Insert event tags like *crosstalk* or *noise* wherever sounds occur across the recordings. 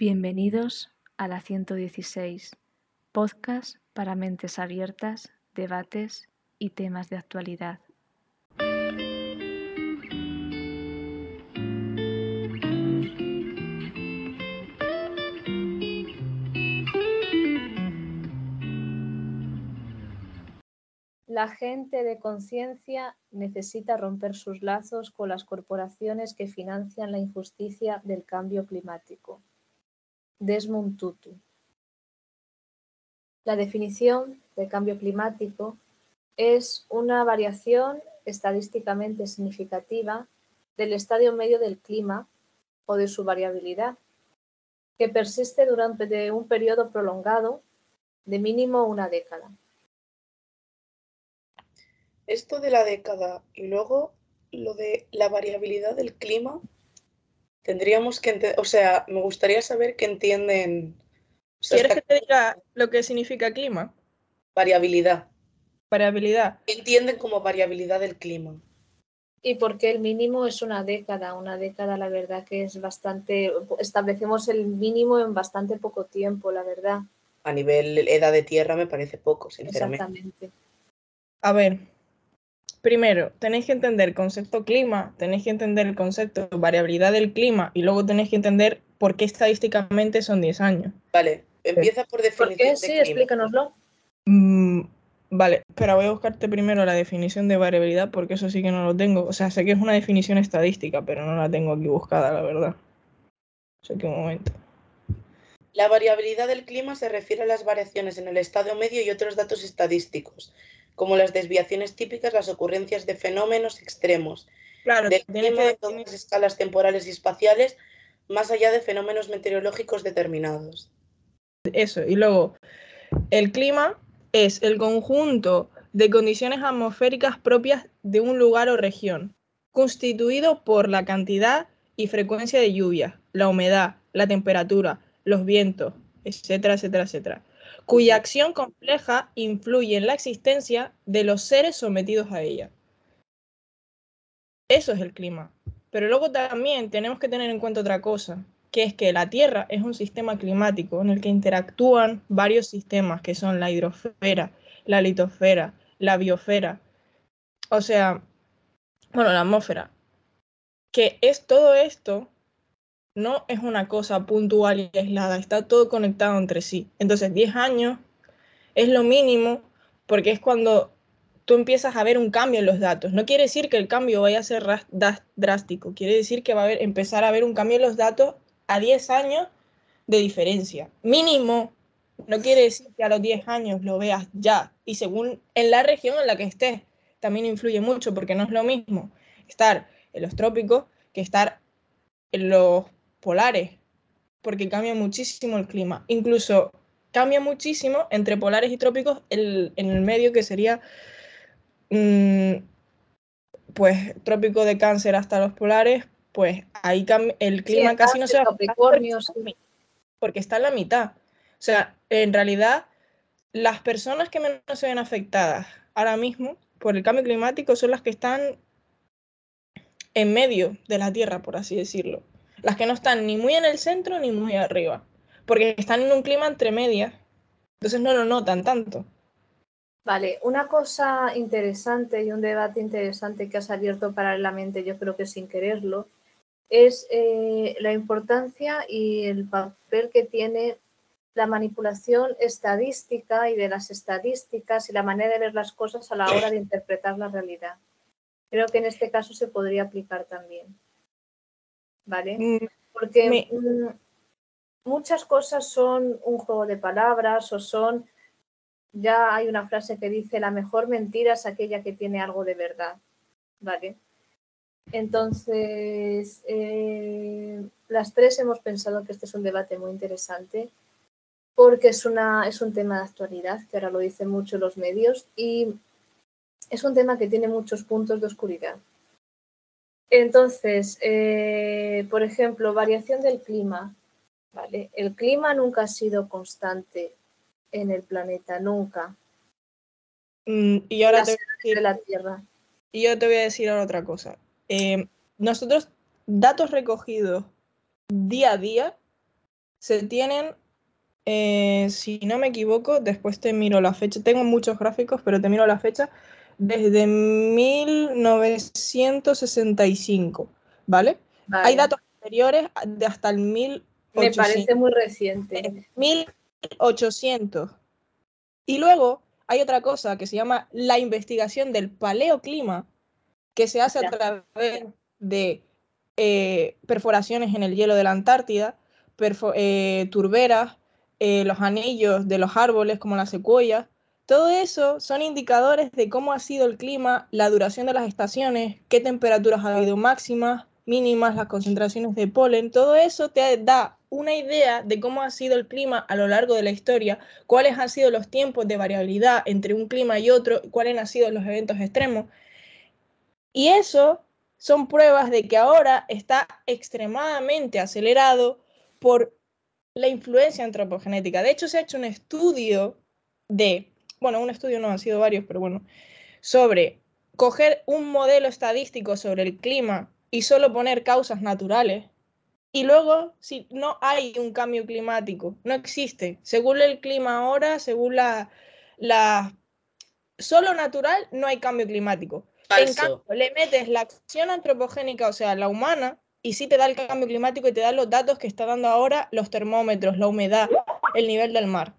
Bienvenidos a la 116, podcast para mentes abiertas, debates y temas de actualidad. La gente de conciencia necesita romper sus lazos con las corporaciones que financian la injusticia del cambio climático. Desmond Tutu. La definición de cambio climático es una variación estadísticamente significativa del estadio medio del clima o de su variabilidad, que persiste durante un periodo prolongado de mínimo una década. Esto de la década y luego lo de la variabilidad del clima Tendríamos que, o sea, me gustaría saber qué entienden. ¿Quieres que te diga lo que significa clima? Variabilidad. Variabilidad. ¿Qué entienden como variabilidad del clima? Y porque el mínimo es una década. Una década, la verdad que es bastante. Establecemos el mínimo en bastante poco tiempo, la verdad. A nivel edad de tierra me parece poco, sinceramente. Exactamente. A ver, primero, tenéis que entender el concepto clima, tenéis que entender el concepto de variabilidad del clima y luego tenéis que entender por qué estadísticamente son 10 años. Vale, empieza por definición. ¿Por qué? sí, explícanoslo. Mm, vale, pero voy a buscarte primero la definición de variabilidad porque eso sí que no lo tengo. O sea, sé que es una definición estadística, pero no la tengo aquí buscada, la verdad. O sea, que un momento. La variabilidad del clima se refiere a las variaciones en el estado medio y otros datos estadísticos, como las desviaciones típicas, las ocurrencias de fenómenos extremos, claro, del clima de todas las escalas temporales y espaciales, más allá de fenómenos meteorológicos determinados. Eso, y luego, el clima es el conjunto de condiciones atmosféricas propias de un lugar o región, constituido por la cantidad y frecuencia de lluvia, la humedad, la temperatura, los vientos, etcétera, etcétera, etcétera, cuya acción compleja influye en la existencia de los seres sometidos a ella. Eso es el clima. Pero luego también tenemos que tener en cuenta otra cosa, que es que la Tierra es un sistema climático en el que interactúan varios sistemas, que son la hidrosfera, la litosfera, la biosfera, o sea, bueno, la atmósfera, que es todo esto no es una cosa puntual y aislada, está todo conectado entre sí. Entonces, 10 años es lo mínimo porque es cuando tú empiezas a ver un cambio en los datos. No quiere decir que el cambio vaya a ser drástico, quiere decir que va a empezar a haber un cambio en los datos a 10 años de diferencia. Mínimo, no quiere decir que a los 10 años lo veas ya. Y según en la región en la que estés, también influye mucho porque no es lo mismo estar en los trópicos que estar en los polares, porque cambia muchísimo el clima. Incluso cambia muchísimo entre polares y trópicos en el medio que sería mm, pues trópico de cáncer hasta los polares, pues ahí el clima casi no se va a porque está en la mitad. O sea, en realidad las personas que menos se ven afectadas ahora mismo por el cambio climático son las que están en medio de la Tierra, por así decirlo. Las que no están ni muy en el centro ni muy arriba, porque están en un clima entre medias, entonces no lo notan tanto. Vale, una cosa interesante y un debate interesante que has abierto paralelamente, yo creo que sin quererlo, es eh, la importancia y el papel que tiene la manipulación estadística y de las estadísticas y la manera de ver las cosas a la hora de interpretar la realidad. Creo que en este caso se podría aplicar también. ¿Vale? Mm, Porque muchas cosas son un juego de palabras o son, ya hay una frase que dice, la mejor mentira es aquella que tiene algo de verdad, ¿vale? Entonces, eh, las tres hemos pensado que este es un debate muy interesante porque es, una, es un tema de actualidad, que ahora lo dicen mucho los medios, y es un tema que tiene muchos puntos de oscuridad. Entonces, eh, por ejemplo, variación del clima. ¿vale? El clima nunca ha sido constante en el planeta, nunca. Mm, y ahora te voy a la Tierra. Y yo te voy a decir ahora otra cosa. Eh, nosotros, datos recogidos día a día, se tienen, eh, si no me equivoco, después te miro la fecha, tengo muchos gráficos, pero te miro la fecha, desde 1965, ¿vale? Hay datos anteriores de hasta el 1800. Me parece muy reciente. 1800. Y luego hay otra cosa que se llama la investigación del paleoclima, que se hace a través de eh, perforaciones en el hielo de la Antártida, eh, turberas, eh, los anillos de los árboles como las secuoyas. Todo eso son indicadores de cómo ha sido el clima, la duración de las estaciones, qué temperaturas ha habido máximas, mínimas, las concentraciones de polen. Todo eso te da una idea de cómo ha sido el clima a lo largo de la historia, cuáles han sido los tiempos de variabilidad entre un clima y otro, cuáles han sido los eventos extremos. Y eso son pruebas de que ahora está extremadamente acelerado por la influencia antropogenética. De hecho, se ha hecho un estudio de, bueno, un estudio no, han sido varios, pero bueno, sobre coger un modelo estadístico sobre el clima y solo poner causas naturales. Y luego, si no hay un cambio climático, no existe. Según el clima ahora, según la, la solo natural, no hay cambio climático. En cambio, le metes la acción antropogénica, o sea, la humana, y sí te da el cambio climático y te da los datos que está dando ahora los termómetros, la humedad, el nivel del mar.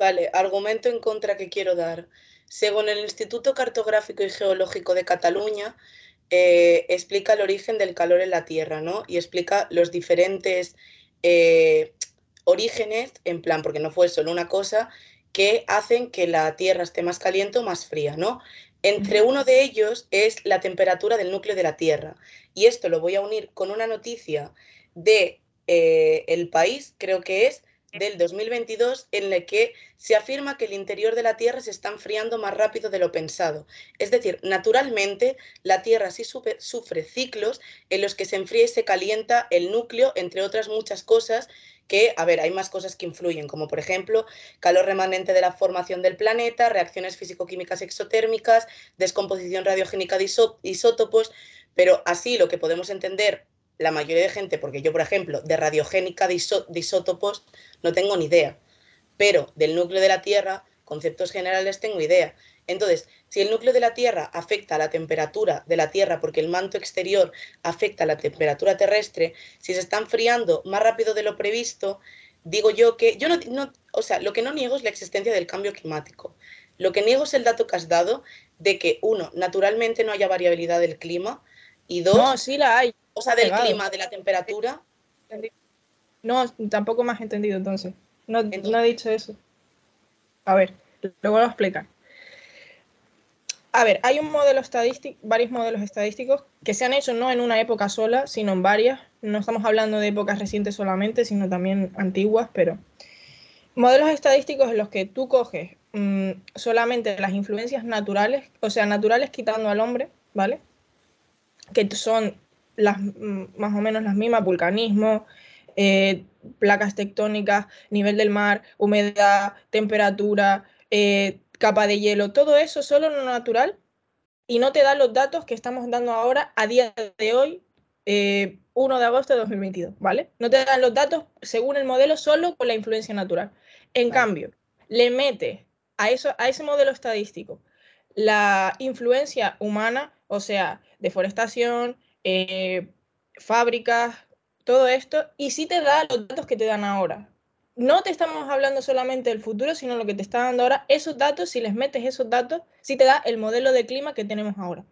Vale, argumento en contra que quiero dar. Según el Instituto Cartográfico y Geológico de Cataluña, eh, explica el origen del calor en la Tierra, ¿no? Y explica los diferentes eh, orígenes, en plan, porque no fue solo una cosa, que hacen que la Tierra esté más caliente o más fría, ¿no? Entre uno de ellos es la temperatura del núcleo de la Tierra. Y esto lo voy a unir con una noticia de eh, El País, creo que es, del 2022 en la que se afirma que el interior de la Tierra se está enfriando más rápido de lo pensado. Es decir, naturalmente la Tierra sí sufre ciclos en los que se enfría y se calienta el núcleo, entre otras muchas cosas que, a ver, hay más cosas que influyen, como por ejemplo calor remanente de la formación del planeta, reacciones físico-químicas exotérmicas, descomposición radiogénica de isótopos, pero así lo que podemos entender la mayoría de gente, porque yo, por ejemplo, de radiogénica de, isótopos no tengo ni idea, pero del núcleo de la Tierra, conceptos generales tengo idea. Entonces, si el núcleo de la Tierra afecta a la temperatura de la Tierra porque el manto exterior afecta a la temperatura terrestre, si se está enfriando más rápido de lo previsto, digo yo que yo no, no, o sea, lo que no niego es la existencia del cambio climático. Lo que niego es el dato que has dado de que, uno, naturalmente no haya variabilidad del clima y dos... No, sí la hay. O sea, del clima, de la temperatura. No, tampoco me has entendido entonces. No, no he dicho eso. A ver, lo vuelvo a explicar. A ver, hay un modelo estadístico, varios modelos estadísticos que se han hecho no en una época sola, sino en varias. No estamos hablando de épocas recientes solamente, sino también antiguas, pero modelos estadísticos en los que tú coges mm, solamente las influencias naturales, o sea, naturales quitando al hombre, ¿vale? Que son las, más o menos las mismas, vulcanismo, eh, placas tectónicas, nivel del mar, humedad, temperatura, eh, capa de hielo, todo eso solo lo natural y no te da los datos que estamos dando ahora a día de hoy, 1 eh, de agosto de 2022, ¿vale? No te dan los datos según el modelo solo con la influencia natural. En cambio, le mete a, eso, a ese modelo estadístico la influencia humana, o sea, deforestación, eh, fábricas, todo esto, y sí te da los datos que te dan ahora. No te estamos hablando solamente del futuro, sino lo que te está dando ahora. Esos datos, si les metes esos datos, sí te da el modelo de clima que tenemos ahora,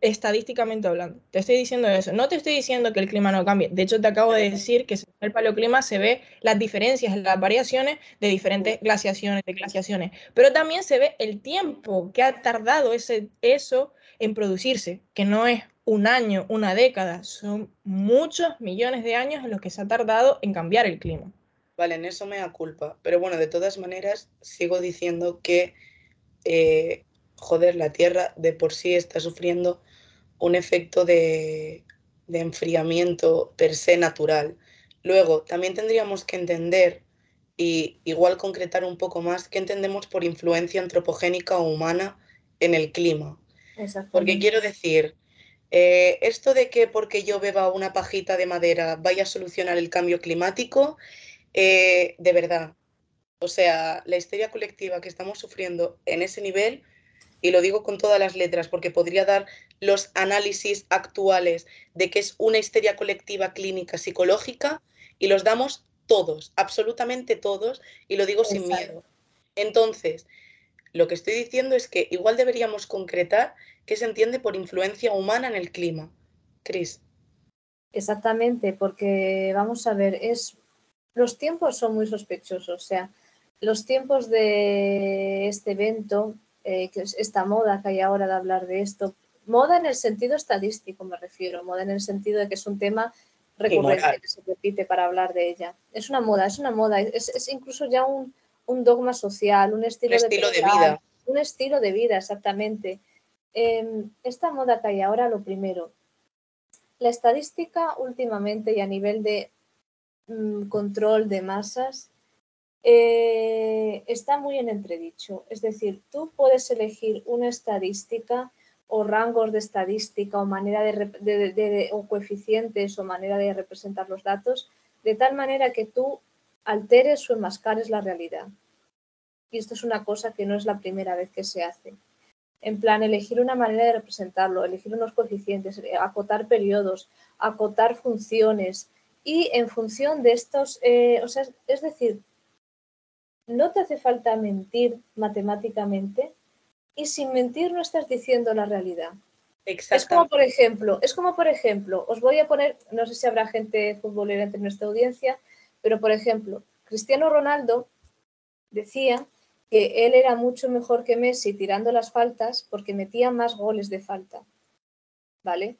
estadísticamente hablando. Te estoy diciendo eso. No te estoy diciendo que el clima no cambie. De hecho, te acabo de decir que en el paleoclima se ve las diferencias, las variaciones de diferentes glaciaciones, de glaciaciones. Pero también se ve el tiempo que ha tardado ese, eso en producirse, que no es un año, una década, son muchos millones de años en los que se ha tardado en cambiar el clima. Vale, en eso me da culpa, pero bueno, de todas maneras sigo diciendo que, eh, joder, la Tierra de por sí está sufriendo un efecto de, de enfriamiento per se natural. Luego, también tendríamos que entender y igual concretar un poco más qué entendemos por influencia antropogénica o humana en el clima. Porque quiero decir, eh, esto de que porque yo beba una pajita de madera vaya a solucionar el cambio climático, Eh, de verdad. O sea, la histeria colectiva que estamos sufriendo en ese nivel, y lo digo con todas las letras porque podría dar los análisis actuales de que es una histeria colectiva clínica psicológica, y los damos todos, absolutamente todos, y lo digo sin miedo. Entonces, lo que estoy diciendo es que igual deberíamos concretar qué se entiende por influencia humana en el clima. Cris. Exactamente, porque vamos a ver, es los tiempos son muy sospechosos, o sea, los tiempos de este evento, eh, que es esta moda que hay ahora de hablar de esto, moda en el sentido estadístico me refiero, moda en el sentido de que es un tema recurrente que se repite para hablar de ella. Es una moda, es una moda, es, incluso ya un, dogma social, un estilo, de, vida. Un estilo de vida, exactamente. Em, esta moda que hay ahora, lo primero, la estadística últimamente y a nivel de mm, control de masas eh, está muy en entredicho. Es decir, tú puedes elegir una estadística o rangos de estadística o manera de, o coeficientes o manera de representar los datos de tal manera que tú alteres o enmascares la realidad. Y esto es una cosa que no es la primera vez que se hace. En plan, elegir una manera de representarlo, elegir unos coeficientes, eh, acotar periodos, acotar funciones y en función de estos, eh, o sea, es decir, no te hace falta mentir matemáticamente, y sin mentir no estás diciendo la realidad. Es como por ejemplo, es como por ejemplo, os voy a poner, no sé si habrá gente futbolera entre nuestra audiencia, pero por ejemplo, Cristiano Ronaldo decía que él era mucho mejor que Messi tirando las faltas porque metía más goles de falta. ¿Vale?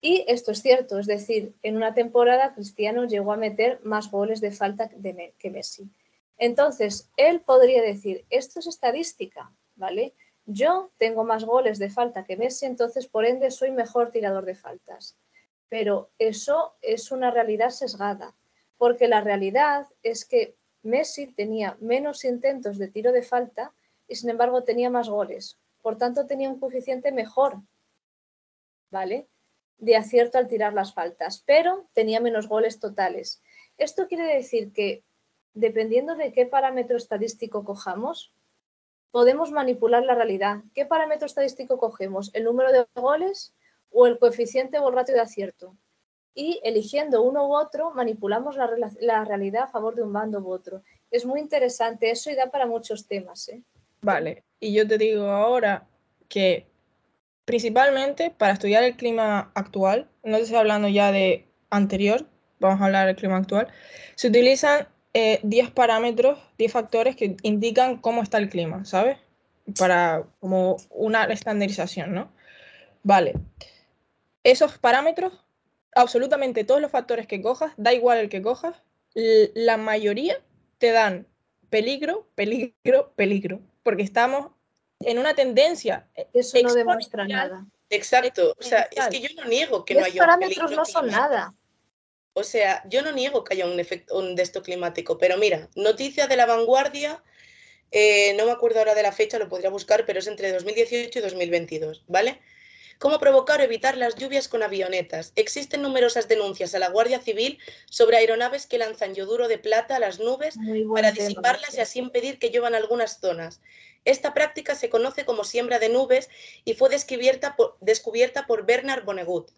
Y esto es cierto, es decir, en una temporada Cristiano llegó a meter más goles de falta que Messi. Entonces, él podría decir, esto es estadística, ¿vale? Yo tengo más goles de falta que Messi, entonces por ende soy mejor tirador de faltas. Pero eso es una realidad sesgada, porque la realidad es que Messi tenía menos intentos de tiro de falta y sin embargo tenía más goles. Por tanto, tenía un coeficiente mejor, ¿vale? De acierto al tirar las faltas, pero tenía menos goles totales. Esto quiere decir que, dependiendo de qué parámetro estadístico cojamos, podemos manipular la realidad. ¿Qué parámetro estadístico cogemos? ¿El número de goles o el coeficiente o el ratio de acierto? Y eligiendo uno u otro, manipulamos la, realidad a favor de un bando u otro. Es muy interesante eso y da para muchos temas. ¿eh? Vale, y yo te digo ahora que principalmente para estudiar el clima actual, no estoy hablando ya de anterior, vamos a hablar del clima actual, se utilizan 10 eh, parámetros, 10 factores que indican cómo está el clima, ¿sabes? Para como una estandarización, ¿no? Vale. Esos parámetros, absolutamente todos los factores que cojas, da igual el que cojas, la mayoría te dan peligro, peligro, peligro, porque estamos en una tendencia. Eso no demuestra nada. Exacto, o sea, es que yo no niego que no haya parámetros no son nada. O sea, yo no niego que haya un efecto un de esto climático, pero mira, noticia de la vanguardia, eh, no me acuerdo ahora de la fecha, lo podría buscar, pero es entre 2018 y 2022, ¿vale? ¿Cómo provocar o evitar las lluvias con avionetas? Existen numerosas denuncias a la Guardia Civil sobre aeronaves que lanzan yoduro de plata a las nubes para disiparlas y así impedir que lluevan algunas zonas. Esta práctica se conoce como siembra de nubes y fue descubierta por, descubierta por Bernard Vonnegut.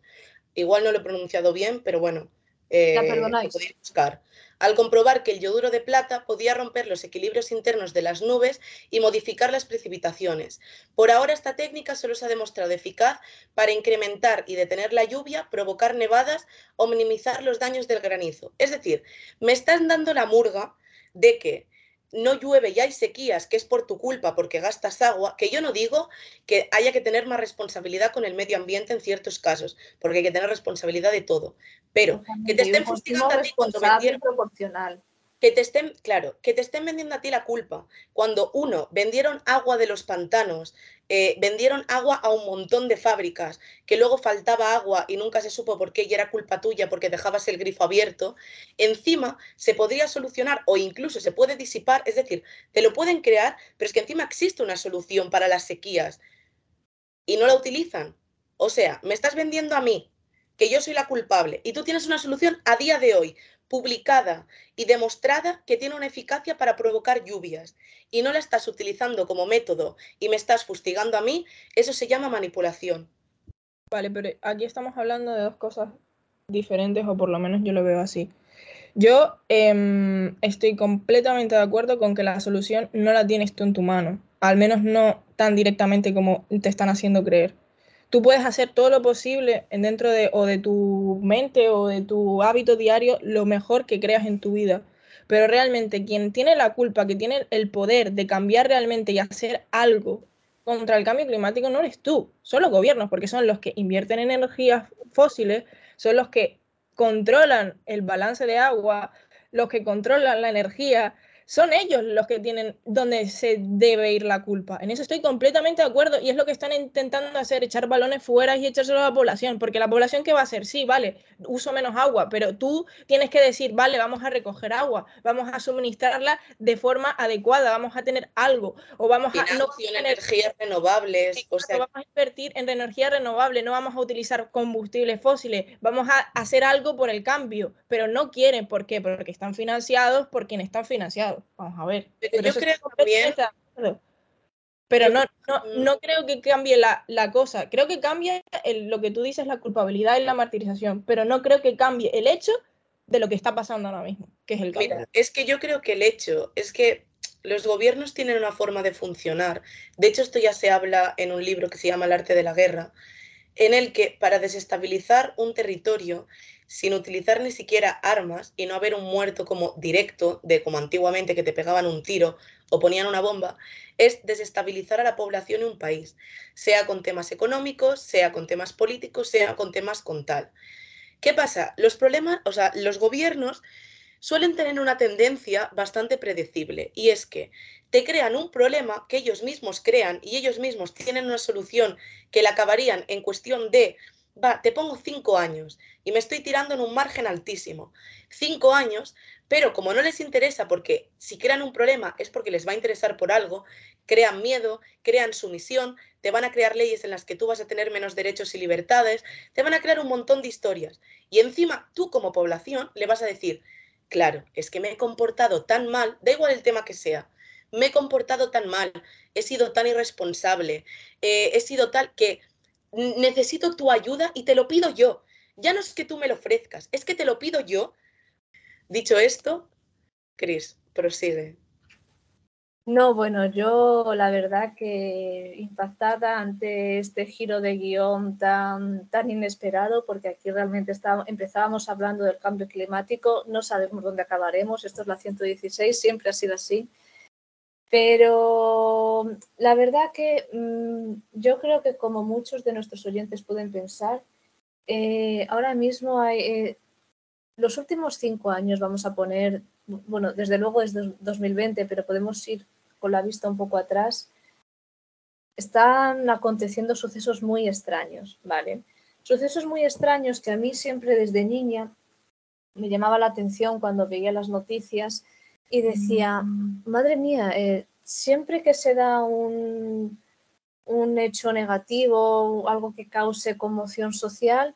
Igual no lo he pronunciado bien, pero bueno, eh, buscar. Al comprobar que el yoduro de plata podía romper los equilibrios internos de las nubes y modificar las precipitaciones. Por ahora esta técnica solo se ha demostrado eficaz para incrementar y detener la lluvia, provocar nevadas o minimizar los daños del granizo. Es decir, me están dando la murga de que no llueve y hay sequías, que es por tu culpa porque gastas agua, que yo no digo que haya que tener más responsabilidad con el medio ambiente en ciertos casos, porque hay que tener responsabilidad de todo. Pero que te estén fustigando a ti cuando proporcional que te estén, claro, que te estén vendiendo a ti la culpa. Cuando uno, vendieron agua de los pantanos, eh, vendieron agua a un montón de fábricas, que luego faltaba agua y nunca se supo por qué y era culpa tuya porque dejabas el grifo abierto, encima se podría solucionar o incluso se puede disipar, es decir, te lo pueden crear, pero es que encima existe una solución para las sequías y no la utilizan. O sea, me estás vendiendo a mí que yo soy la culpable y tú tienes una solución a día de hoy publicada y demostrada que tiene una eficacia para provocar lluvias y no la estás utilizando como método y me estás fustigando a mí, eso se llama manipulación. Vale, pero aquí estamos hablando de dos cosas diferentes, o por lo menos yo lo veo así. Yo em, estoy completamente de acuerdo con que la solución no la tienes tú en tu mano, al menos no tan directamente como te están haciendo creer. Tú puedes hacer todo lo posible dentro de o de tu mente o de tu hábito diario lo mejor que creas en tu vida, pero realmente quien tiene la culpa, que tiene el poder de cambiar realmente y hacer algo contra el cambio climático no eres tú, son los gobiernos, porque son los que invierten en energías fósiles, son los que controlan el balance de agua, los que controlan la energía, son ellos los que tienen donde se debe ir la culpa. En eso estoy completamente de acuerdo y es lo que están intentando hacer, echar balones fuera y echárselo a la población, porque la población qué va a hacer, sí, vale, uso menos agua, pero tú tienes que decir, vale, vamos a recoger agua, vamos a suministrarla de forma adecuada, vamos a tener algo o vamos a no energías renovables, o sea, vamos a invertir en energía renovable, no vamos a utilizar combustibles fósiles, vamos a hacer algo por el cambio, pero no quieren, ¿por qué? Porque están financiados por quienes están financiados. Vamos a ver. Pero, yo creo también... Pero no, no, creo que cambie la, cosa. Creo que cambia lo que tú dices, la culpabilidad y la martirización, pero no creo que cambie el hecho de lo que está pasando ahora mismo, que es el cambio. Mira, es que yo creo que el hecho es que los gobiernos tienen una forma de funcionar. De hecho, esto ya se habla en un libro que se llama El arte de la guerra, en el que para desestabilizar un territorio sin utilizar ni siquiera armas y no haber un muerto como directo, de como antiguamente que te pegaban un tiro o ponían una bomba, es desestabilizar a la población y un país, sea con temas económicos, sea con temas políticos, sea con temas con tal. ¿Qué pasa? Los problemas, o sea, los gobiernos suelen tener una tendencia bastante predecible y es que te crean un problema que ellos mismos crean y ellos mismos tienen una solución que la acabarían en cuestión de va, te pongo cinco años y me estoy tirando en un margen altísimo. Cinco años, pero como no les interesa, porque si crean un problema es porque les va a interesar por algo, crean miedo, crean sumisión, te van a crear leyes en las que tú vas a tener menos derechos y libertades, te van a crear un montón de historias. Y encima tú como población le vas a decir, claro, es que me he comportado tan mal, da igual el tema que sea, me he comportado tan mal, he sido tan irresponsable, eh, he sido tal que necesito tu ayuda y te lo pido yo. Ya no es que tú me lo ofrezcas, es que te lo pido yo. Dicho esto, Cris, prosigue. No, bueno, yo la verdad que impactada ante este giro de guion tan, tan inesperado, porque aquí realmente está, empezábamos hablando del cambio climático, no sabemos dónde acabaremos, esto es la 116, siempre ha sido así. Pero la verdad que mm, yo creo que como muchos de nuestros oyentes pueden pensar, eh, ahora mismo hay, eh, los últimos cinco años vamos a poner, bueno, desde luego es 2020, pero podemos ir con la vista un poco atrás, están aconteciendo sucesos muy extraños, ¿vale? Sucesos muy extraños que a mí siempre desde niña me llamaba la atención cuando veía las noticias y decía, madre mía, eh, siempre que se da un, un, hecho negativo, algo que cause conmoción social,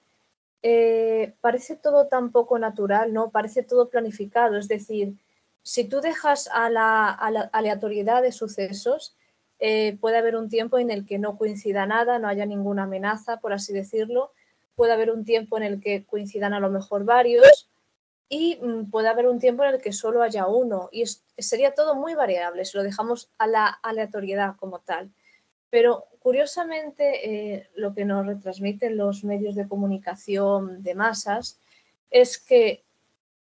eh, parece todo tan poco natural, ¿no? Parece todo planificado. Es decir, si tú dejas a la, aleatoriedad de sucesos, eh, puede haber un tiempo en el que no coincida nada, no haya ninguna amenaza, por así decirlo. Puede haber un tiempo en el que coincidan a lo mejor varios y mm, puede haber un tiempo en el que solo haya uno y sería todo muy variable si lo dejamos a la aleatoriedad como tal. Pero curiosamente eh, lo que nos retransmiten los medios de comunicación de masas es que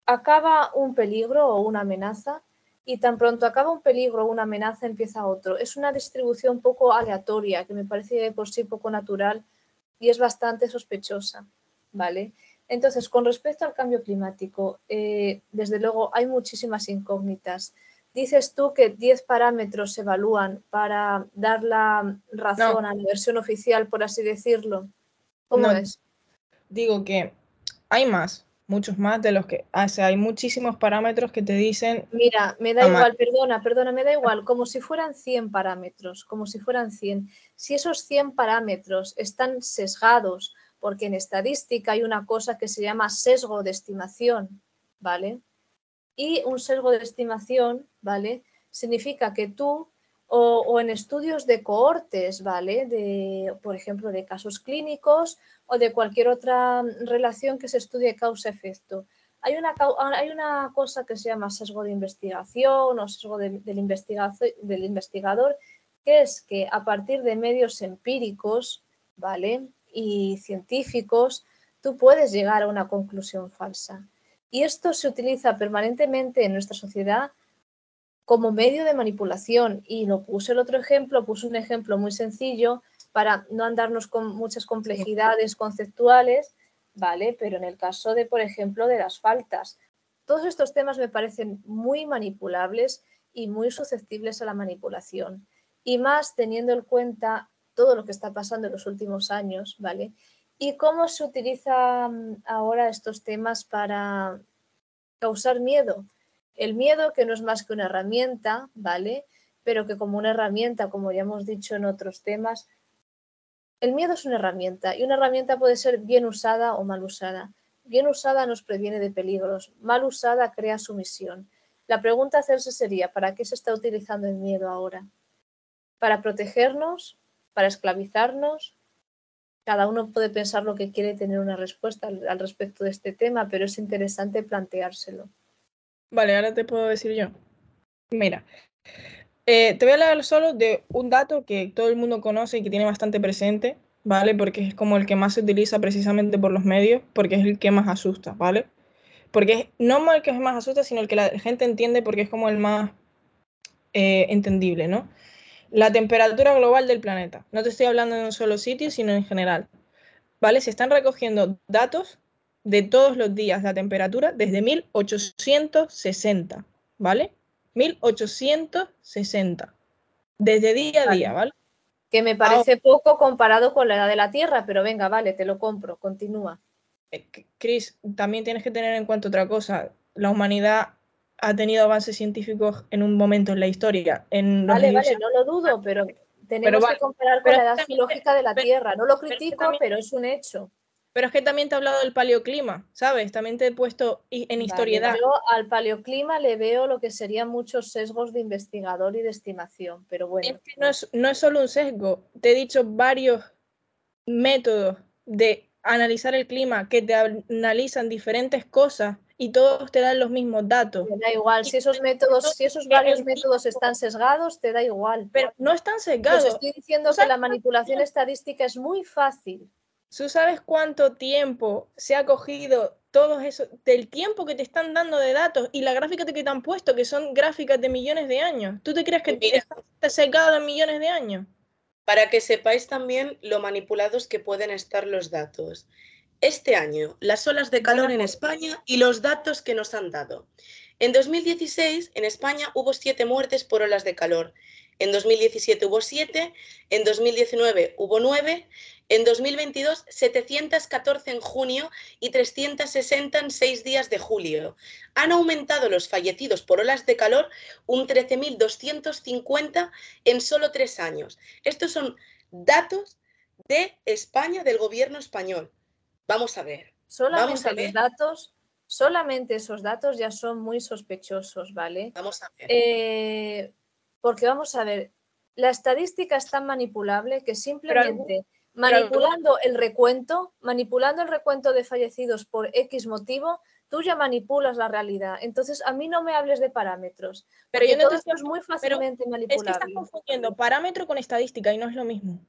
acaba un peligro o una amenaza y tan pronto acaba un peligro o una amenaza empieza otro. Es una distribución poco aleatoria que me parece por sí poco natural y es bastante sospechosa, ¿vale? Entonces, con respecto al cambio climático, eh, desde luego hay muchísimas incógnitas. Dices tú que 10 parámetros se evalúan para dar la razón a la versión oficial, por así decirlo. ¿Cómo es? Digo que hay más, muchos más de los que hace. Hay muchísimos parámetros que te dicen. Mira, me da igual, perdona, perdona, me da igual, como si fueran 100 parámetros, como si fueran 100. Si esos 100 parámetros están sesgados porque en estadística hay una cosa que se llama sesgo de estimación, ¿vale? Y un sesgo de estimación, ¿vale? Significa que tú, o, en estudios de cohortes, ¿vale? De, por ejemplo, de casos clínicos o de cualquier otra relación que se estudie causa-efecto. Hay una, hay una cosa que se llama sesgo de investigación o sesgo del investigador, que es que a partir de medios empíricos, ¿vale? Y científicos, tú puedes llegar a una conclusión falsa. Y esto se utiliza permanentemente en nuestra sociedad como medio de manipulación. Y lo puse el otro ejemplo, puse un ejemplo muy sencillo para no andarnos con muchas complejidades conceptuales, ¿vale? Pero en el caso de, por ejemplo, de las faltas, todos estos temas me parecen muy manipulables y muy susceptibles a la manipulación. Y más teniendo en cuenta todo lo que está pasando en los últimos años, ¿vale? ¿Y cómo se utilizan ahora estos temas para causar miedo? El miedo que no es más que una herramienta, ¿vale? Pero que como una herramienta, como ya hemos dicho en otros temas, el miedo es una herramienta y una herramienta puede ser bien usada o mal usada. Bien usada nos previene de peligros, mal usada crea sumisión. La pregunta a hacerse sería, ¿para qué se está utilizando el miedo ahora? ¿Para protegernos? ¿Para esclavizarnos? cada uno puede pensar lo que quiere tener una respuesta al, respecto de este tema, pero es interesante planteárselo. Vale, ahora te puedo decir yo. Mira, eh, te voy a hablar solo de un dato que todo el mundo conoce y que tiene bastante presente, ¿vale? Porque es como el que más se utiliza precisamente por los medios, porque es el que más asusta, ¿vale? Porque es no el que más asusta, sino el que la gente entiende porque es como el más eh, entendible, ¿no? La temperatura global del planeta. No te estoy hablando de un solo sitio, sino en general. ¿Vale? Se están recogiendo datos de todos los días, la temperatura, desde 1860, ¿vale? 1860. Desde día a día, ¿vale? Que me parece poco comparado con la edad de la Tierra, pero venga, vale, te lo compro, continúa. Eh, Chris, también tienes que tener en cuenta otra cosa. La humanidad ha tenido avances científicos en un momento en la historia. En vale, vale, no lo dudo, pero tenemos que comparar con la edad geológica de la Tierra. No lo critico, pero, es un hecho. Pero es que también te he hablado del paleoclima, ¿sabes? También te he puesto en historiedad. yo al paleoclima le veo lo que serían muchos sesgos de investigador y de estimación, pero bueno. Es que no es, no es solo un sesgo, te he dicho varios métodos de analizar el clima que te analizan diferentes cosas y todos te dan los mismos datos. Te da igual, si esos métodos, si esos varios métodos están sesgados, te da igual. Pero no están sesgados. Pues estoy diciendo que la manipulación estadística es muy fácil. ¿Tú sabes cuánto tiempo se ha cogido todo eso, del tiempo que te están dando de datos y la gráfica que te han puesto, que son gráficas de millones de años? ¿Tú te crees que está sesgado en millones de años? Para que sepáis también lo manipulados que pueden estar los datos este año, las olas de calor en España y los datos que nos han dado. En 2016, en España hubo siete muertes por olas de calor. En 2017 hubo siete, en 2019 hubo nueve, en 2022 714 en junio y 360 en seis días de julio. Han aumentado los fallecidos por olas de calor un 13.250 en solo tres años. Estos son datos de España, del gobierno español. Vamos a ver. Solamente los datos, solamente esos datos ya son muy sospechosos, ¿vale? Vamos a ver. Eh, porque vamos a ver, la estadística es tan manipulable que simplemente manipulando el recuento, manipulando el recuento de fallecidos por X motivo, tú ya manipulas la realidad. Entonces, a mí no me hables de parámetros. Pero yo no todo esto es muy fácilmente manipulable. Es que estás confundiendo parámetro con estadística y no es lo mismo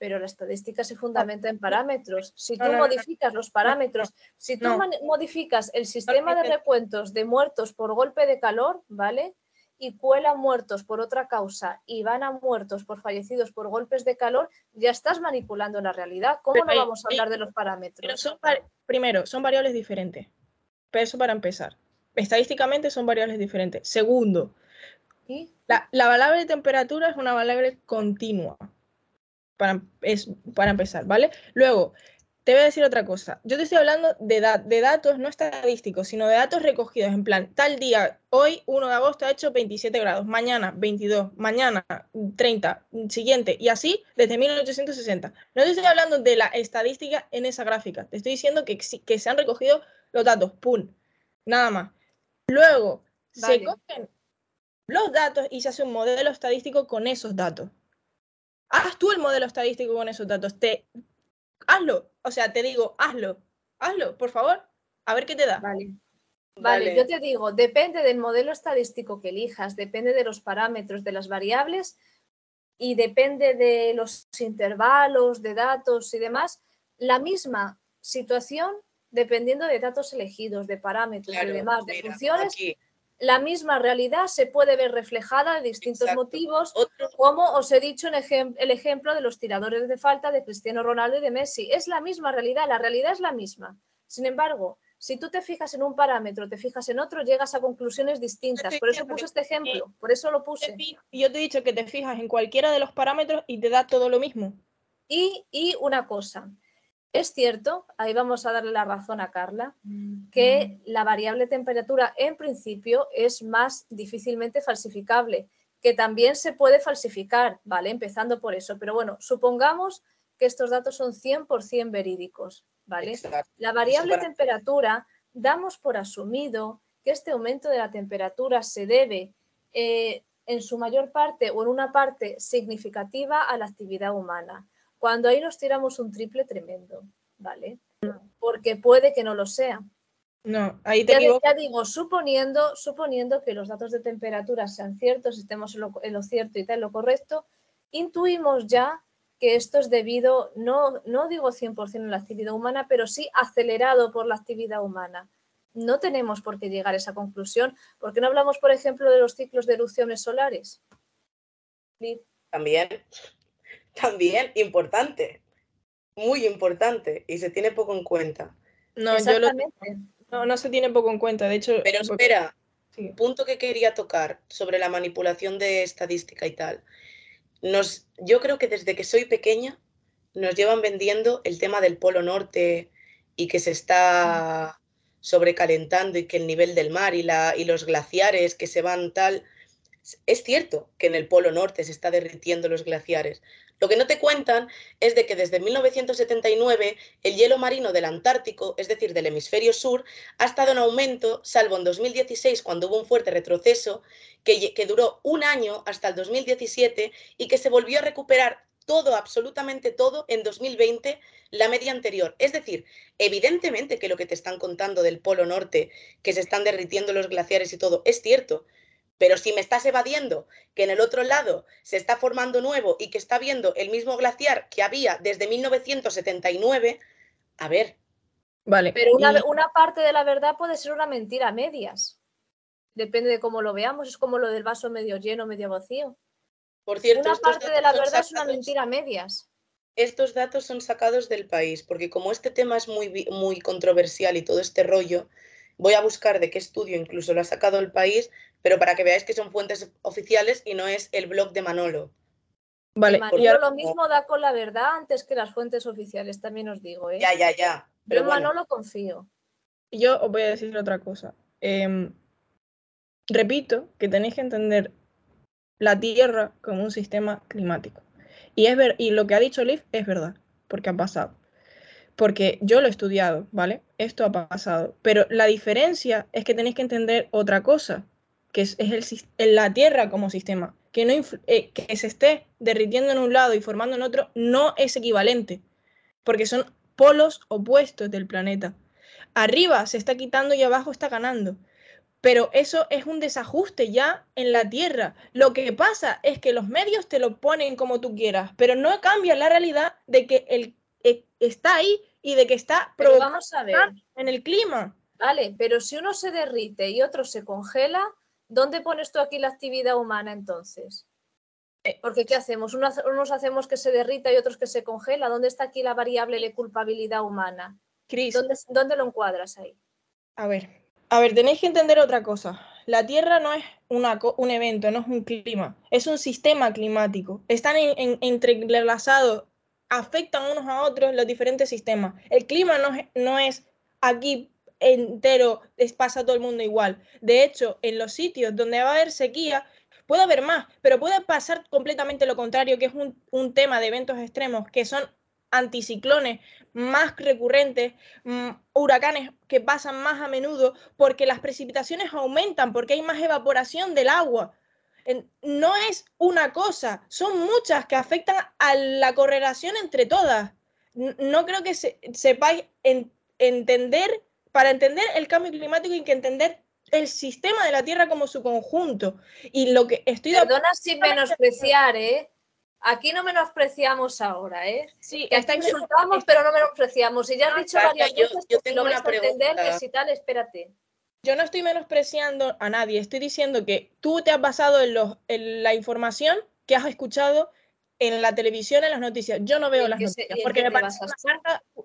pero la estadística se fundamenta en parámetros. Si tú modificas los parámetros, si tú modificas el sistema de recuentos de muertos por golpe de calor, ¿vale? Y cuela muertos por otra causa y van a muertos por fallecidos por golpes de calor, ya estás manipulando la realidad. ¿Cómo no vamos a hablar de los parámetros? primero, son variables diferentes. Pero eso para empezar. Estadísticamente son variables diferentes. Segundo, la, la variable de temperatura es una variable continua para, es, para empezar, ¿vale? Luego, te voy a decir otra cosa. Yo te estoy hablando de, de datos no estadísticos, sino de datos recogidos. En plan, tal día, hoy 1 de agosto ha hecho 27 grados, mañana 22, mañana 30, siguiente, y así desde 1860. No te estoy hablando de la estadística en esa gráfica. Te estoy diciendo que, que se han recogido los datos, ¡pum! Nada más. Luego, se cogen los datos y se hace un modelo estadístico con esos datos. Haz tú el modelo estadístico con esos datos. Te, hazlo. O sea, te digo, hazlo. Hazlo, por favor. A ver qué te da. Vale. Vale, yo te digo, depende del modelo estadístico que elijas, depende de los parámetros, de las variables y depende de los intervalos de datos y demás, la misma situación dependiendo de datos elegidos, de parámetros, Claro, de demás, de funciones, aquí, la misma realidad se puede ver reflejada de distintos Exacto. motivos, otro como os he dicho en ejem- el ejemplo de los tiradores de falta de Cristiano Ronaldo y de Messi. Es la misma realidad, la realidad es la misma. Sin embargo, si tú te fijas en un parámetro, te fijas en otro, llegas a conclusiones distintas. Por eso puse este ejemplo, por eso lo puse. Yo te he dicho que te fijas en cualquiera de los parámetros y te da todo lo mismo. Y, y una cosa, es cierto, ahí vamos a darle la razón a Carla, que la variable temperatura en principio es más difícilmente falsificable, que también se puede falsificar, ¿vale? Empezando por eso. Pero bueno, supongamos que estos datos son 100% verídicos, ¿vale? Exacto. La variable para- temperatura damos por asumido que este aumento de la temperatura se debe eh, en su mayor parte o en una parte significativa a la actividad humana. Cuando ahí nos tiramos un triple tremendo, ¿vale? Porque puede que no lo sea. No, ahí te Ya, ya digo, suponiendo, suponiendo que los datos de temperatura sean ciertos, estemos en lo, en lo cierto y tal, en lo correcto, intuimos ya que esto es debido, no, no digo 100% en la actividad humana, pero sí acelerado por la actividad humana. No tenemos por qué llegar a esa conclusión, porque no hablamos, por ejemplo, de los ciclos de erupciones solares. También, también importante, muy importante y se tiene poco en cuenta. No, yo lo- Exactamente. no, no se tiene poco en cuenta. De hecho, Pero porque- espera, sí. punto que quería tocar sobre la manipulación de estadística y tal. Nos, yo creo que desde que soy pequeña nos llevan vendiendo el tema del Polo Norte y que se está sobrecalentando y que el nivel del mar y, la, y los glaciares que se van tal. Es cierto que en el Polo Norte se está derritiendo los glaciares. Lo que no te cuentan es de que desde 1979 el hielo marino del Antártico, es decir, del hemisferio sur, ha estado en aumento, salvo en 2016 cuando hubo un fuerte retroceso que, que duró un año hasta el 2017 y que se volvió a recuperar todo, absolutamente todo, en 2020, la media anterior. Es decir, evidentemente que lo que te están contando del Polo Norte, que se están derritiendo los glaciares y todo, es cierto. Pero si me estás evadiendo que en el otro lado se está formando nuevo y que está viendo el mismo glaciar que había desde 1979, a ver, Vale. Pero una, una parte de la verdad puede ser una mentira a medias. Depende de cómo lo veamos, es como lo del vaso medio lleno, medio vacío. por cierto, Una parte de la verdad es una mentira a medias. estos datos son sacados del país, porque como este tema es muy, muy controversial y todo este rollo, voy a buscar de qué estudio incluso lo ha sacado el país, pero para que veáis que son fuentes oficiales y no es el blog de Manolo. Vale, Manolo ahora- lo mismo da con la verdad antes que las fuentes oficiales, también os digo. ¿eh? Ya, ya, ya. Yo Pero bueno, Manolo confío. yo os voy a decir otra cosa. Em, repito que tenéis que entender la Tierra como un sistema climático. Y, es ver, y lo que ha dicho Liv es verdad, porque ha pasado. Porque yo lo he estudiado, ¿vale? Esto ha pasado. Pero la diferencia es que tenéis que entender otra cosa, que es, es el, la Tierra como sistema. Que, no eh, que se esté derritiendo en un lado y formando en otro no es equivalente, porque son polos opuestos del planeta. Arriba se está quitando y abajo está ganando. Pero eso es un desajuste ya en la Tierra. Lo que pasa es que los medios te lo ponen como tú quieras, pero no cambia la realidad de que el, eh, está ahí y de que está provocando vamos a ver, en el clima. vale, pero si uno se derrite y otro se congela, ¿dónde pones tú aquí la actividad humana entonces? Porque ¿qué hacemos? Unos, unos hacemos que se derrita y otros que se congela. ¿Dónde está aquí la variable de culpabilidad humana? Cris, ¿Dónde, dónde lo encuadras ahí? a ver, a ver, tenéis que entender otra cosa. La Tierra no es una un evento, no es un clima, es un sistema climático. Están en- en- entrelazados, afectan unos a otros los diferentes sistemas. El clima no no es aquí entero, pasa a todo el mundo igual. De hecho, en los sitios donde va a haber sequía, puede haber más, pero puede pasar completamente lo contrario, que es un, tema de eventos extremos que son anticiclones más recurrentes, mm, huracanes que pasan más a menudo, porque las precipitaciones aumentan, porque hay más evaporación del agua. No es una cosa, son muchas que afectan a la correlación entre todas. No creo que sepáis entender, para entender el cambio climático hay que entender el sistema de la Tierra como su conjunto. Y lo que estoy Perdona sin menospreciar, ¿eh? Aquí no menospreciamos ahora, ¿eh? Sí, que hasta insultamos, pero no menospreciamos. Y ya has dicho varias veces que si lo vas a entender, que si tal, espérate. Yo no estoy menospreciando a nadie, estoy diciendo que tú te has basado en, los, en la información que has escuchado en la televisión, en las noticias. Yo no veo las noticias porque me parece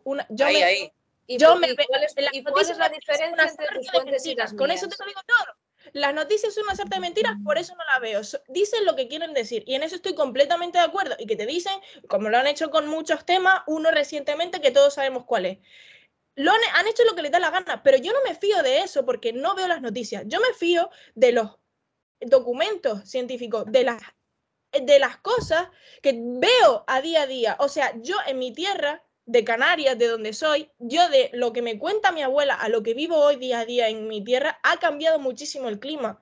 una, yo ahí, me, ahí. ¿Y, yo me, cuál es, ¿y cuál es la diferencia entre tus fuentes y las Con eso te lo digo todo. Las noticias son una sarta de mentiras, por eso no la veo. Dicen lo que quieren decir y en eso estoy completamente de acuerdo. Y que te dicen, como lo han hecho con muchos temas, uno recientemente que todos sabemos cuál es. Lo han, hecho lo que les da la gana, pero yo no me fío de eso porque no veo las noticias. Yo me fío de los documentos científicos, de las, de las cosas que veo a día a día. O sea, yo en mi tierra de Canarias, de donde soy, yo de lo que me cuenta mi abuela a lo que vivo hoy día a día en mi tierra, ha cambiado muchísimo el clima.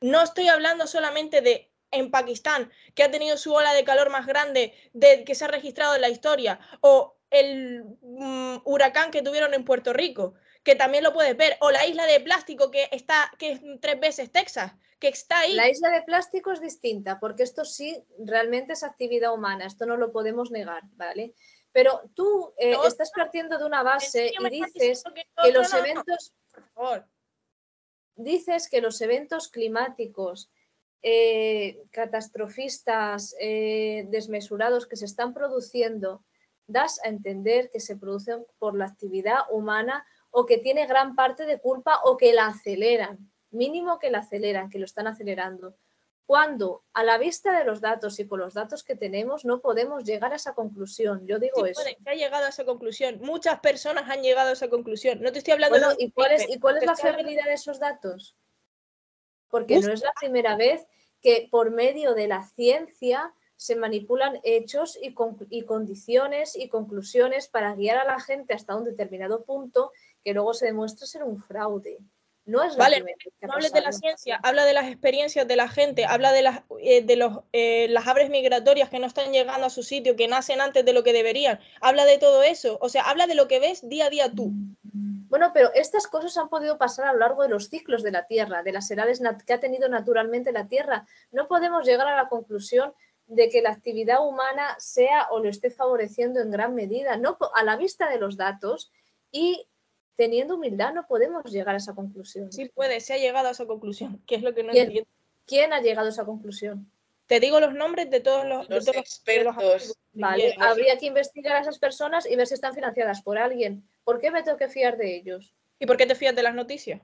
No estoy hablando solamente de en Pakistán, que ha tenido su ola de calor más grande de, que se ha registrado en la historia, o el mm, huracán que tuvieron en Puerto Rico, que también lo puedes ver, o la isla de plástico que está, que es tres veces Texas, que está ahí. La isla de plástico es distinta, porque esto sí realmente es actividad humana, esto no lo podemos negar, ¿vale? Pero tú eh, estás partiendo de una base y dices que, los eventos, dices que los eventos climáticos eh, catastrofistas, eh, desmesurados que se están produciendo, das a entender que se producen por la actividad humana o que tiene gran parte de culpa o que la aceleran, mínimo que la aceleran, que lo están acelerando cuando a la vista de los datos y con los datos que tenemos no podemos llegar a esa conclusión. Yo digo eso. se ha llegado a esa conclusión. Muchas personas han llegado a esa conclusión. No te estoy hablando de... ¿Y cuál es, ¿y cuál es la fiabilidad de esos datos? Porque no es la primera vez que por medio de la ciencia se manipulan hechos y, y condiciones y conclusiones para guiar a la gente hasta un determinado punto que luego se demuestra ser un fraude. No es vale, no hables de la ciencia, habla de las experiencias de la gente, habla de las eh, de los eh, las aves migratorias que no están llegando a su sitio, que nacen antes de lo que deberían. Habla de todo eso, o sea, habla de lo que ves día a día tú. Bueno, pero estas cosas han podido pasar a lo largo de los ciclos de la Tierra, de las edades que ha tenido naturalmente la Tierra. No podemos llegar a la conclusión de que la actividad humana sea o lo esté favoreciendo en gran medida, no a la vista de los datos y teniendo humildad no podemos llegar a esa conclusión. Sí puede, se ha llegado a esa conclusión, *laughs* que es lo que no entiendo. ¿Quién ha llegado a esa conclusión? Te digo los nombres de todos los, expertos. vale, habría que investigar a esas personas y ver si están financiadas por alguien. ¿Por qué me tengo que fiar de ellos? ¿Y por qué te fías de las noticias?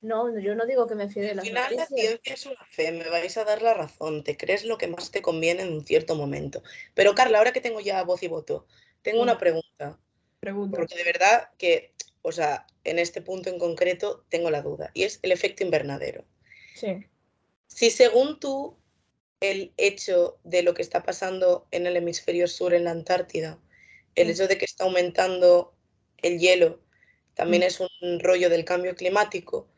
No, yo no digo que me fíe de las final, noticias. La ciencia es una fe, me vais a dar la razón, te crees lo que más te conviene en un cierto momento. Pero Carla, ahora que tengo ya voz y voto, tengo una pregunta. Pregunta. Porque de verdad que o sea, en este punto en concreto tengo la duda, y es el efecto invernadero. Sí. Si según tú el hecho de lo que está pasando en el hemisferio sur, en la Antártida, el hecho de que está aumentando el hielo, también es un rollo del cambio climático,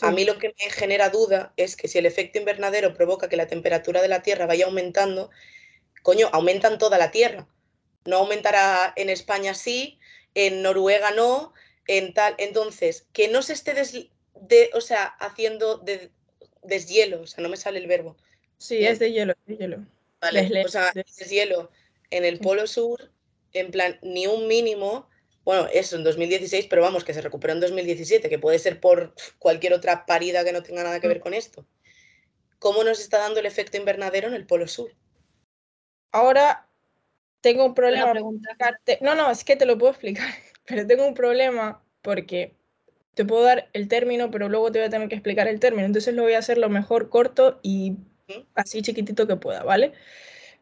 a mí lo que me genera duda es que si el efecto invernadero provoca que la temperatura de la Tierra vaya aumentando, coño, aumentan toda la Tierra. No aumentará en España sí, en Noruega no, en tal. Entonces, que no se esté de, o sea, haciendo de, deshielo, o sea, no me sale el verbo. Sí, es de hielo, de hielo. Vale, o sea, deshielo en el Polo Sur, en plan, ni un mínimo, bueno, eso en 2016, pero vamos, que se recuperó en 2017, que puede ser por cualquier otra parida que no tenga nada que ver mm. con esto. ¿Cómo nos está dando el efecto invernadero en el Polo Sur? Ahora tengo un problema. No, no, es que te lo puedo explicar. Pero tengo un problema porque te puedo dar el término, pero luego te voy a tener que explicar el término. Entonces lo voy a hacer lo mejor corto y así chiquitito que pueda, ¿vale?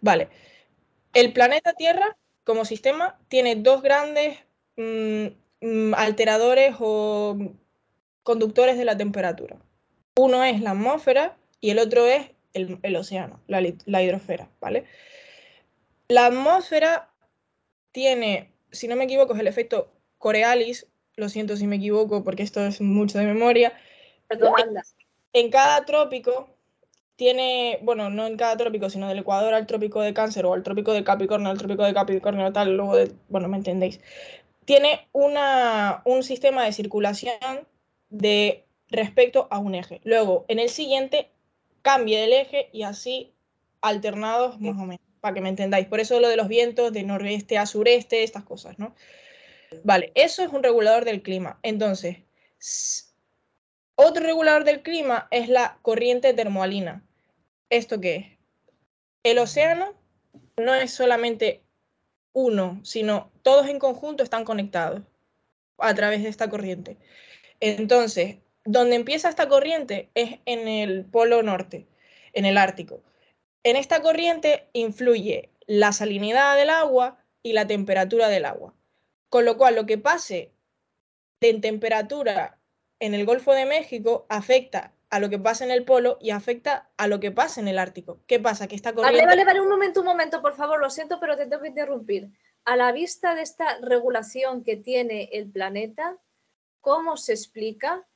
Vale. El planeta Tierra como sistema tiene dos grandes mm, mm, alteradores o conductores de la temperatura. Uno es la atmósfera y el otro es el, océano, la, la hidrosfera, ¿vale? La atmósfera tiene, si no me equivoco, es el efecto Corealis, lo siento si me equivoco porque esto es mucho de memoria. Perdón, En cada trópico tiene, bueno, no en cada trópico, sino del Ecuador al trópico de Cáncer o al trópico de Capricornio al trópico de Capricornio tal, luego de, bueno, me entendéis. Tiene una, un sistema de circulación de respecto a un eje. Luego, en el siguiente, cambie el eje y así alternados más o menos, para que me entendáis. Por eso lo de los vientos de noroeste a sureste, estas cosas, ¿no? Vale, eso es un regulador del clima. Entonces, otro regulador del clima es la corriente termoalina. ¿Esto qué es? El océano no es solamente uno, sino todos en conjunto están conectados a través de esta corriente. Entonces, donde empieza esta corriente es en el polo norte, en el Ártico. En esta corriente influye la salinidad del agua y la temperatura del agua. Con lo cual, lo que pase en temperatura en el Golfo de México afecta a lo que pasa en el polo y afecta a lo que pasa en el Ártico. ¿Qué pasa? Que está corriente... Vale, vale, vale, un momento, un momento, por favor, lo siento, pero te tengo que interrumpir. A la vista de esta regulación que tiene el planeta, ¿cómo se explica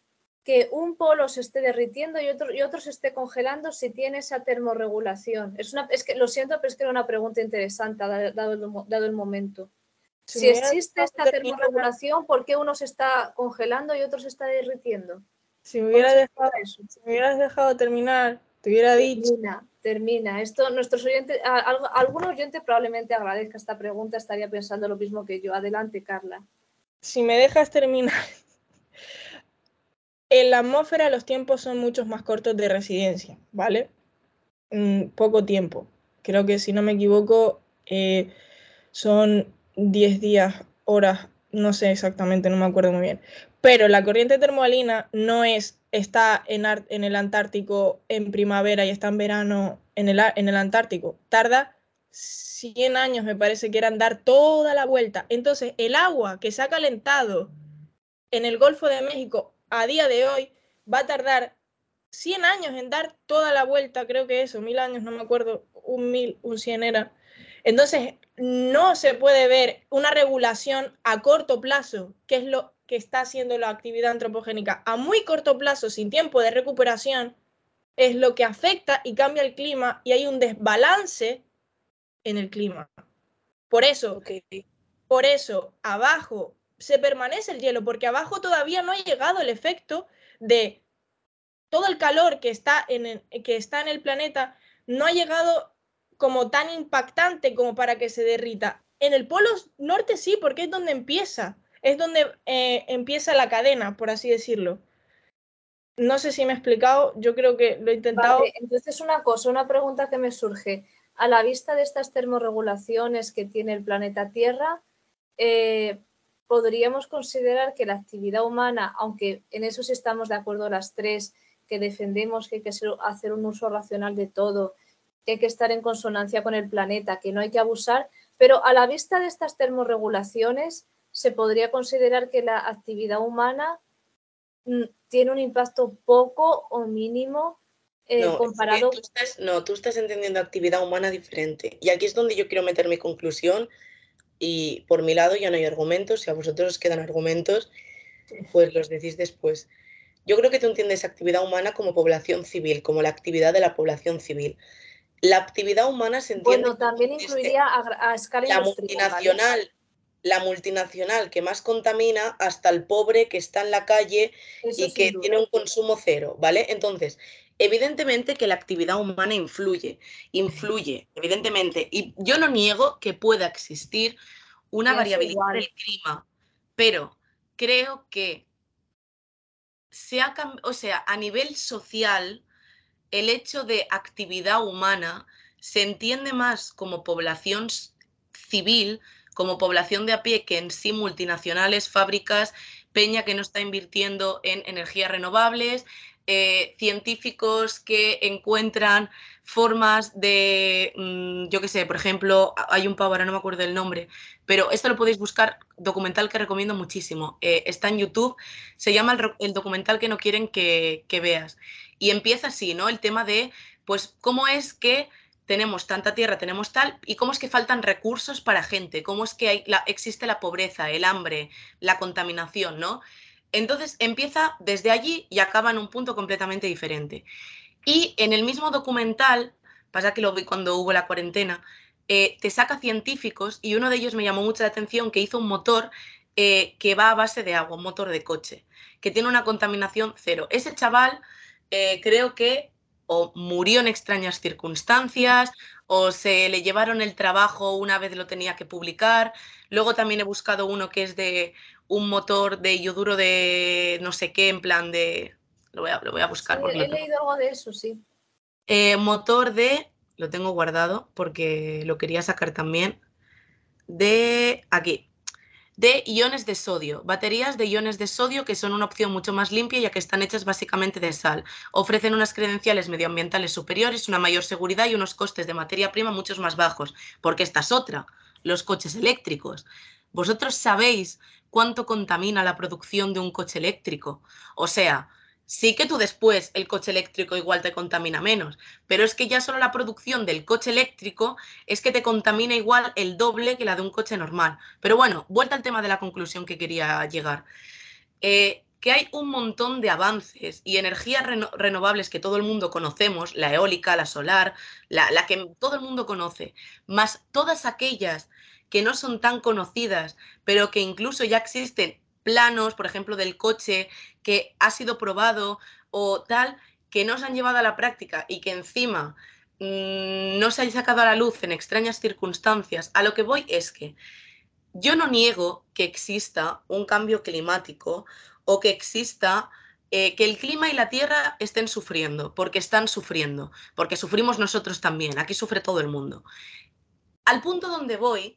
que un polo se esté derritiendo y otro, y otro se esté congelando si tiene esa termorregulación? Es, una, es que lo siento, pero es que era una pregunta interesante dado el, dado el momento. Si, existe esta termorregulación, ¿por qué uno se está congelando y otro se está derritiendo? Si me hubieras dejado, si me hubieras dejado terminar, te hubiera dicho. Termina, termina. Esto, nuestros oyentes, algún oyente probablemente agradezca esta pregunta, estaría pensando lo mismo que yo. Adelante, Carla. Si me dejas terminar. En la atmósfera los tiempos son muchos más cortos de residencia, ¿vale? Mm, poco tiempo. Creo que si no me equivoco, eh, son 10 días, horas, no sé exactamente, no me acuerdo muy bien. Pero la corriente termoalina no es, está en, el Antártico en primavera y está en verano en el, en el Antártico. Tarda 100 años, me parece que eran dar toda la vuelta. Entonces, el agua que se ha calentado en el Golfo de México a día de hoy va a tardar 100 años en dar toda la vuelta, creo que eso, mil años, no me acuerdo, un mil, un cien era. Entonces, no se puede ver una regulación a corto plazo, que es lo que está haciendo la actividad antropogénica a muy corto plazo, sin tiempo de recuperación, es lo que afecta y cambia el clima y hay un desbalance en el clima. Por eso, por eso, abajo se permanece el hielo, porque abajo todavía no ha llegado el efecto de todo el calor que está en el, que está en el planeta, no ha llegado como tan impactante como para que se derrita. En el polo norte sí, porque es donde empieza es donde eh, empieza la cadena, por así decirlo. No sé si me he explicado, yo creo que lo he intentado. entonces, una cosa, una pregunta que me surge. A la vista de estas termorregulaciones que tiene el planeta Tierra, eh, podríamos considerar que la actividad humana, aunque en eso sí estamos de acuerdo las tres, que defendemos que hay que hacer un uso racional de todo, que hay que estar en consonancia con el planeta, que no hay que abusar, pero a la vista de estas termorregulaciones, se podría considerar que la actividad humana mm, tiene un impacto poco o mínimo eh, comparado. no, tú estás entendiendo actividad humana diferente. Y aquí es donde yo quiero meter mi conclusión. Y por mi lado ya no hay argumentos. Si a vosotros os quedan argumentos, pues los decís después. Yo creo que tú entiendes actividad humana como población civil, como la actividad de la población civil. La actividad humana se entiende. Bueno, también incluiría a, escala la multinacional la multinacional que más contamina hasta el pobre que está en la calle y que tiene un consumo cero, ¿vale? Entonces, evidentemente que la actividad humana influye, influye, evidentemente. Y yo no niego que pueda existir una variabilidad del clima, pero creo que se ha, o sea, a nivel social, el hecho de actividad humana se entiende más como población civil como población de a pie que en sí multinacionales, fábricas, peña que no está invirtiendo en energías renovables, eh, científicos que encuentran formas de, mm, yo qué sé, por ejemplo, hay un pavo, ahora no me acuerdo el nombre, pero esto lo podéis buscar, documental que recomiendo muchísimo. Eh, está en YouTube, se llama el, documental que no quieren que, que, veas. Y empieza así, ¿no? El tema de, pues, cómo es que tenemos tanta tierra, tenemos tal, y cómo es que faltan recursos para gente, cómo es que existe la pobreza, el hambre, la contaminación, ¿no? Entonces empieza desde allí y acaba en un punto completamente diferente. Y en el mismo documental, pasa que lo vi cuando hubo la cuarentena, eh, te saca científicos y uno de ellos me llamó mucho la atención que hizo un motor eh, que va a base de agua, un motor de coche, que tiene una contaminación cero. Ese chaval eh, creo que o murió en extrañas circunstancias o se le llevaron el trabajo una vez lo tenía que publicar. Luego también he buscado uno que es de un motor de yoduro de no sé qué, en plan de... Lo voy a, lo voy a buscar. he leído algo de eso, sí. Eh, motor de... Lo tengo guardado porque lo quería sacar también. De aquí de iones de sodio, baterías de iones de sodio que son una opción mucho más limpia ya que están hechas básicamente de sal. Ofrecen unas credenciales medioambientales superiores, una mayor seguridad y unos costes de materia prima muchos más bajos, porque esta es otra, los coches eléctricos. ¿Vosotros sabéis cuánto contamina la producción de un coche eléctrico? O sea, Sí que tú después el coche eléctrico igual te contamina menos, pero es que ya solo la producción del coche eléctrico es que te contamina igual el doble que la de un coche normal. Pero bueno, vuelta al tema de la conclusión que quería llegar. Eh, que hay un montón de avances y energías renovables que todo el mundo conocemos, la eólica, la solar, la, la que todo el mundo conoce, más todas aquellas que no son tan conocidas, pero que incluso ya existen planos, por ejemplo, del coche que ha sido probado o tal, que no se han llevado a la práctica y que encima mm, no se haya sacado a la luz en extrañas circunstancias, a lo que voy es que yo no niego que exista un cambio climático o que exista eh, que el clima y la tierra estén sufriendo, porque están sufriendo, porque sufrimos nosotros también, aquí sufre todo el mundo. Al punto donde voy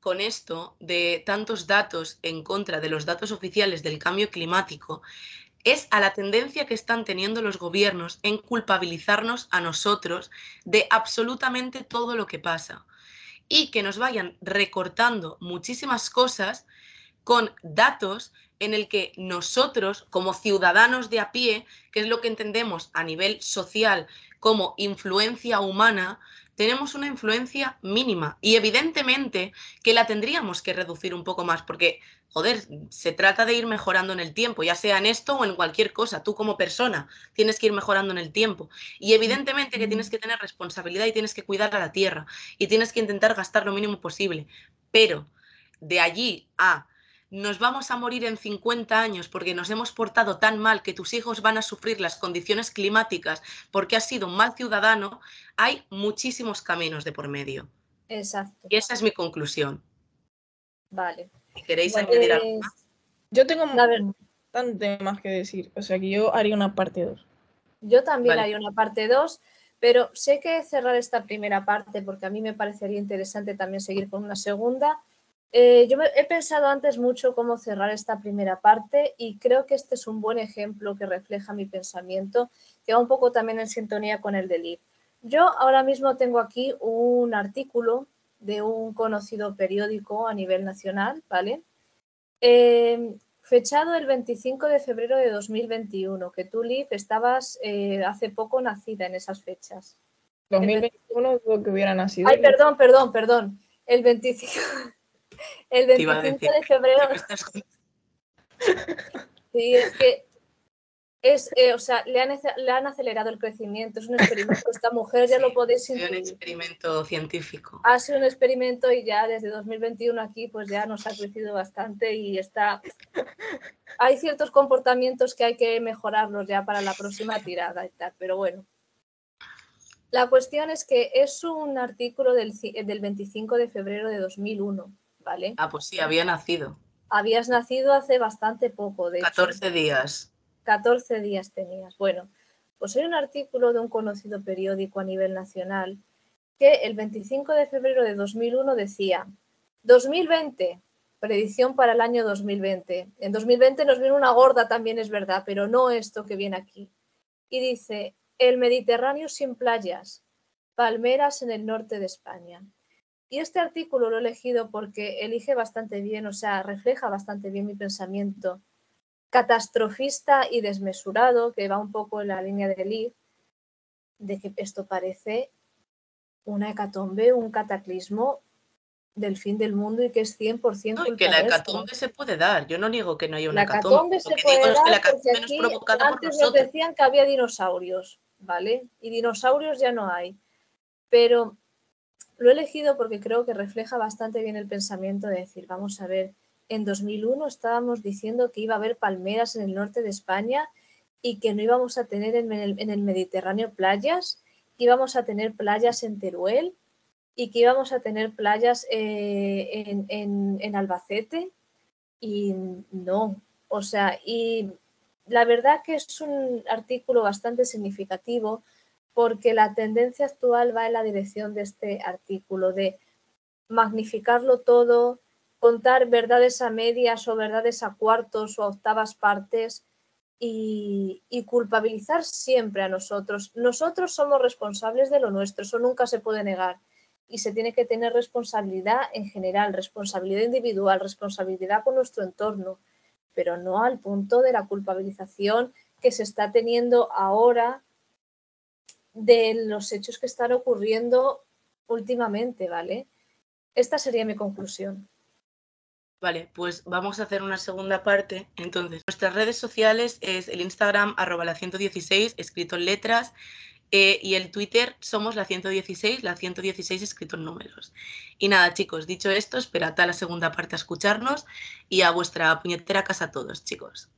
con esto de tantos datos en contra de los datos oficiales del cambio climático es a la tendencia que están teniendo los gobiernos en culpabilizarnos a nosotros de absolutamente todo lo que pasa y que nos vayan recortando muchísimas cosas con datos en el que nosotros, como ciudadanos de a pie, que es lo que entendemos a nivel social como influencia humana, tenemos una influencia mínima y evidentemente que la tendríamos que reducir un poco más porque, joder, se trata de ir mejorando en el tiempo, ya sea en esto o en cualquier cosa. Tú como persona tienes que ir mejorando en el tiempo y evidentemente que tienes que tener responsabilidad y tienes que cuidar a la tierra y tienes que intentar gastar lo mínimo posible. Pero de allí a nos vamos a morir en 50 años porque nos hemos portado tan mal que tus hijos van a sufrir las condiciones climáticas porque has sido un mal ciudadano, hay muchísimos caminos de por medio. Exacto. Y esa es mi conclusión. Vale. queréis añadir algo más. Yo tengo bastante más que decir, o sea que yo haría una parte 2. Yo también haría una parte 2, pero sé que cerrar esta primera parte porque a mí me parecería interesante también seguir con una segunda eh, yo he pensado antes mucho cómo cerrar esta primera parte y creo que este es un buen ejemplo que refleja mi pensamiento, que va un poco también en sintonía con el del LIB. Yo ahora mismo tengo aquí un artículo de un conocido periódico a nivel nacional, ¿vale? Eh, fechado el 25 de febrero de 2021, que tú, Liv, estabas eh, hace poco nacida en esas fechas. 2021 es lo que hubiera nacido. Ay, perdón, perdón, perdón. El 25... *laughs* El 25 de febrero. *laughs* Sí, es que es, eh, o sea, le han, le han, acelerado el crecimiento, es un experimento. Esta mujer ya lo podéis Es un experimento científico. Ha sido un experimento y ya desde 2021 aquí pues ya nos ha crecido bastante y está... Hay ciertos comportamientos que hay que mejorarlos ya para la próxima tirada y tal, pero bueno. La cuestión es que es un artículo del, del 25 de febrero de 2001 Ah, pues sí, había nacido. Habías nacido hace bastante poco, de 14 días. 14 días tenías. Bueno, pues hay un artículo de un conocido periódico a nivel nacional que el 25 de febrero de 2001 decía 2020, predicción para el año 2020. En 2020 nos viene una gorda también, es verdad, pero no esto que viene aquí. Y dice, el Mediterráneo sin playas, palmeras en el norte de España. Y este artículo lo he elegido porque elige bastante bien, o sea, refleja bastante bien mi pensamiento catastrofista y desmesurado, que va un poco en la línea de Liv, de que esto parece una hecatombe, un cataclismo del fin del mundo y que es 100% No, y que la hecatombe se puede dar. Yo no niego que no haya una La hecatombe Lo se puede digo es que la dar hecatombe no es por antes nos decían que había dinosaurios, ¿vale? Y dinosaurios ya no hay. Pero lo he elegido porque creo que refleja bastante bien el pensamiento de decir, vamos a ver, en 2001 estábamos diciendo que iba a haber palmeras en el norte de España y que no íbamos a tener en el, Mediterráneo playas, que íbamos a tener playas en Teruel y que íbamos a tener playas eh, en, en- en Albacete y no, o sea, y la verdad que es un artículo bastante significativo porque la tendencia actual va en la dirección de este artículo, de magnificarlo todo, contar verdades a medias o verdades a cuartos o a octavas partes y, y culpabilizar siempre a nosotros. Nosotros somos responsables de lo nuestro, eso nunca se puede negar. Y se tiene que tener responsabilidad en general, responsabilidad individual, responsabilidad con nuestro entorno, pero no al punto de la culpabilización que se está teniendo ahora de los hechos que están ocurriendo últimamente, ¿vale? Esta sería mi conclusión. Vale, pues vamos a hacer una segunda parte. Entonces, nuestras redes sociales es el Instagram arroba la 116, escrito en letras, eh, y el Twitter somos la 116, la 116 escrito en números. Y nada, chicos, dicho esto, esperad a la segunda parte a escucharnos y a vuestra puñetera casa a todos, chicos.